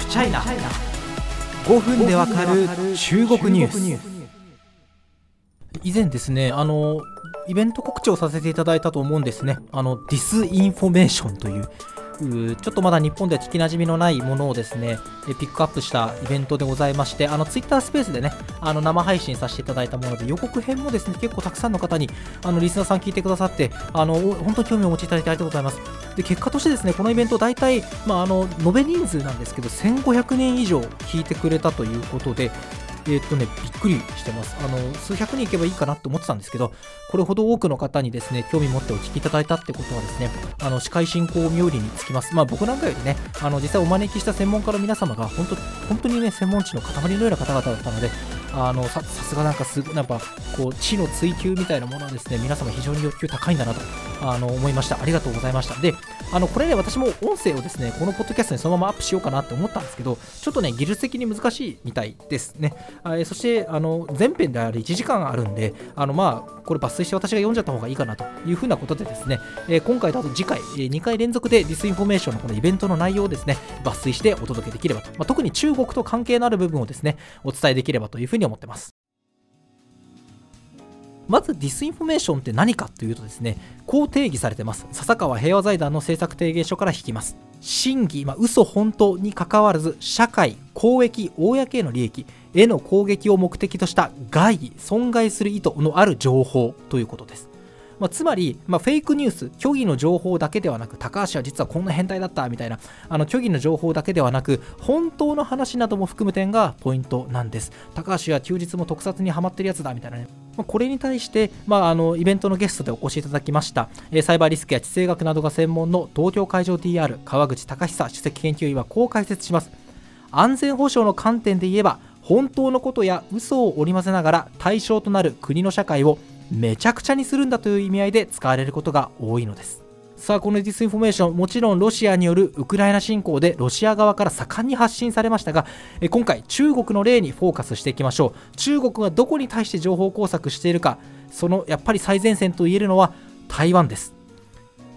of China 5分でわかる中国ニュース。以前ですねあのイベント告知をさせていただいたと思うんですね。あのディスインフォメーションというちょっとまだ日本では聞きなじみのないものをですねピックアップしたイベントでございましてあのツイッタースペースでねあの生配信させていただいたもので予告編もですね結構たくさんの方にあのリスナーさん聞いてくださってあの本当に興味をお持ちいただいてありがとうございます。で結果としてですねこのイベント大体、まあ、あの延べ人数なんですけど1500人以上聞いてくれたということでえー、っとね、びっくりしてます。あの、数百人いけばいいかなと思ってたんですけど、これほど多くの方にですね、興味持ってお聞きいただいたってことはですね、あの、司会進行冥利につきます。まあ僕なんかよりね、あの、実際お招きした専門家の皆様が、本当、本当にね、専門知の塊のような方々だったので、あのささすがなんかすなんかこう知の追求みたいなものはですね皆様非常に欲求高いんだなとあの思いましたありがとうございましたであのこれね私も音声をですねこのポッドキャストにそのままアップしようかなって思ったんですけどちょっとね技術的に難しいみたいですね。あそしてあの前編である1時間あるんであのまあこれ抜粋して私が読んじゃった方がいいかなというふうなことでですね、え、今回だと次回、え、2回連続でディスインフォメーションのこのイベントの内容をですね抜粋してお届けできればと、まあ、特に中国と関係のある部分をですねお伝えできればというふうに思ってます。まずディスインフォメーションって何かというとですねこう定義されてます。笹川平和財団の政策提言書から引きます。真偽、まあ、嘘本当にかかわらず社会公益公への利益への攻撃を目的とした害損害する意図のある情報ということです。まあ、つまり、まあ、フェイクニュース、虚偽の情報だけではなく、高橋は実はこんな変態だったみたいな、あの虚偽の情報だけではなく、本当の話なども含む点がポイントなんです。高橋は休日も特撮にはまってるやつだみたいなね。ま、これに対して、まあ、あのイベントのゲストでお越しいただきました、え、サイバーリスクや地政学などが専門の東京海上 DR 川口貴久首席研究員はこう解説します。安全保障の観点で言えば、本当のことや嘘を織り交ぜながら対象となる国の社会をめちゃくちゃにするんだという意味合いで使われることが多いのです。さあこのディスインフォメーションもちろんロシアによるウクライナ侵攻でロシア側から盛んに発信されましたが今回中国の例にフォーカスしていきましょう。中国がどこに対して情報工作しているかそのやっぱり最前線と言えるのは台湾です。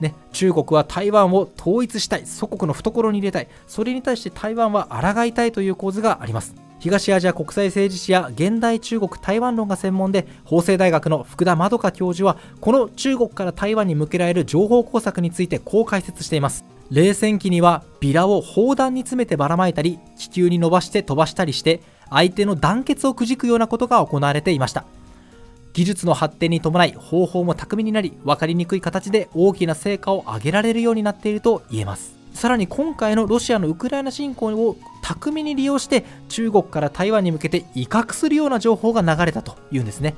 ね、中国は台湾を統一したい。祖国の懐に入れたい。それに対して台湾は抗いたいという構図があります。東アジア国際政治史や現代中国台湾論が専門で法政大学の福田まどか教授はこの中国から台湾に向けられる情報工作についてこう解説しています。冷戦期にはビラを砲弾に詰めてばらまいたり気球に伸ばして飛ばしたりして相手の団結をくじくようなことが行われていました。技術の発展に伴い方法も巧みになり分かりにくい形で大きな成果を上げられるようになっていると言えます。さらに今回のロシアのウクライナ侵攻を巧みに利用して中国から台湾に向けて威嚇するような情報が流れたというんですね。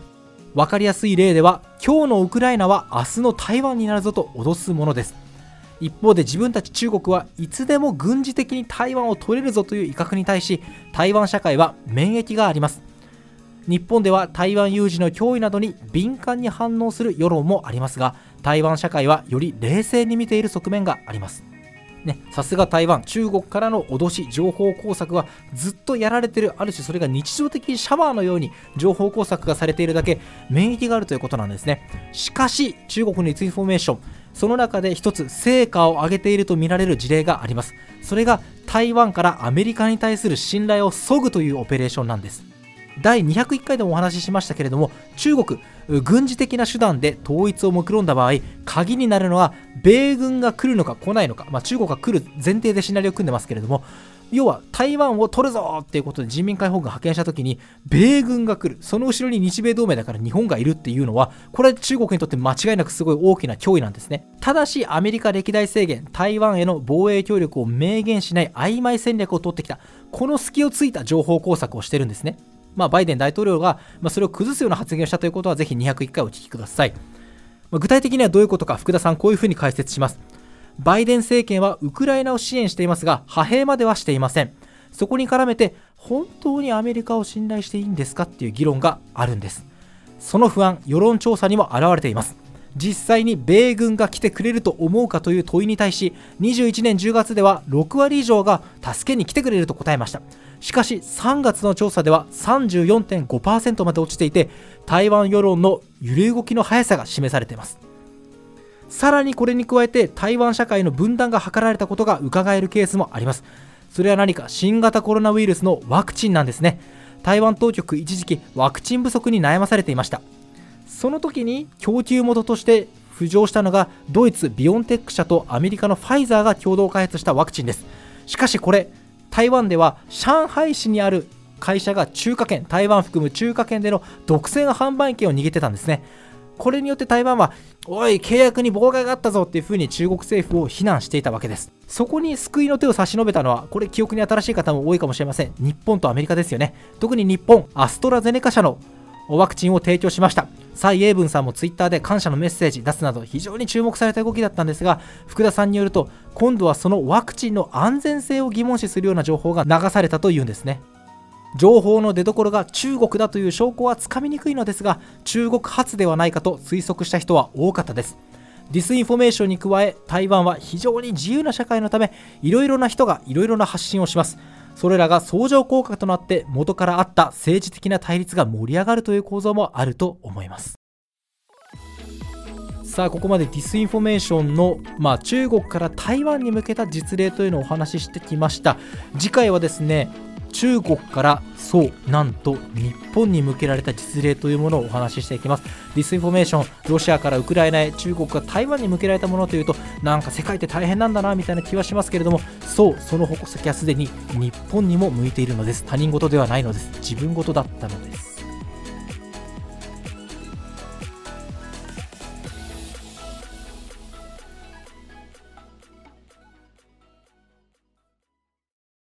分かりやすい例では今日のウクライナは明日の台湾になるぞと脅すものです。一方で自分たち中国はいつでも軍事的に台湾を取れるぞという威嚇に対し台湾社会は免疫があります。日本では台湾有事の脅威などに敏感に反応する世論もありますが台湾社会はより冷静に見ている側面があります。ね、さすが台湾、中国からの脅し、情報工作はずっとやられてる、ある種それが日常的にシャワーのように情報工作がされているだけ、免疫があるということなんですね。しかし、中国のインフォメーション、その中で一つ成果を上げているとみられる事例があります。それが台湾からアメリカに対する信頼を削ぐというオペレーションなんです。第201回でもお話ししましたけれども中国軍事的な手段で統一を目論んだ場合鍵になるのは米軍が来るのか来ないのか、まあ、中国が来る前提でシナリオを組んでますけれども要は台湾を取るぞっていうことで人民解放軍派遣した時に米軍が来る。その後ろに日米同盟だから日本がいるっていうのはこれは中国にとって間違いなくすごい大きな脅威なんですね。ただしアメリカ歴代制限台湾への防衛協力を明言しない曖昧戦略を取ってきた。この隙をついた情報工作をしてるんですね。まあ、バイデン大統領が、まそれを崩すような発言をしたということは、ぜひ201回お聞きください。ま具体的にはどういうことか、福田さん、こういうふうに解説します。バイデン政権はウクライナを支援していますが、派兵まではしていません。そこに絡めて、本当にアメリカを信頼していいんですかっていう議論があるんです。その不安、世論調査にも表れています。実際に米軍が来てくれると思うかという問いに対し21年10月では6割以上が助けに来てくれると答えました。しかし3月の調査では34.5%まで落ちていて台湾世論の揺れ動きの速さが示されています。さらにこれに加えて台湾社会の分断が図られたことが伺えるケースもあります。それは何か新型コロナウイルスのワクチンなんですね。台湾当局一時期ワクチン不足に悩まされていました。その時に供給元として浮上したのがドイツビオンテック社とアメリカのファイザーが共同開発したワクチンです。しかしこれ台湾では上海市にある会社が中華圏台湾含む中華圏での独占販売権を握ってたんですね。これによって台湾はおい契約に妨害があったぞっていうふうに中国政府を非難していたわけです。そこに救いの手を差し伸べたのはこれ記憶に新しい方も多いかもしれません。日本とアメリカですよね。特に日本アストラゼネカ社のワクチンを提供しました。蔡英文さんもツイッターで感謝のメッセージ出すなど非常に注目された動きだったんですが福田さんによると今度はそのワクチンの安全性を疑問視するような情報が流されたというんですね。情報の出所が中国だという証拠はつかみにくいのですが中国発ではないかと推測した人は多かったです。ディスインフォメーションに加え台湾は非常に自由な社会のためいろいろな人がいろいろな発信をします。それらが相乗効果となって元からあった政治的な対立が盛り上がるという構造もあると思います。さあここまでディスインフォメーションの、まあ、中国から台湾に向けた実例というのをお話ししてきました。次回はですね中国からそうなんと日本に向けられた実例というものをお話ししていきます。ディスインフォメーションロシアからウクライナへ中国が台湾に向けられたものというとなんか世界って大変なんだなみたいな気はしますけれどもそうその矛先はすでに日本にも向いているのです。他人事ではないのです。自分事だったのです。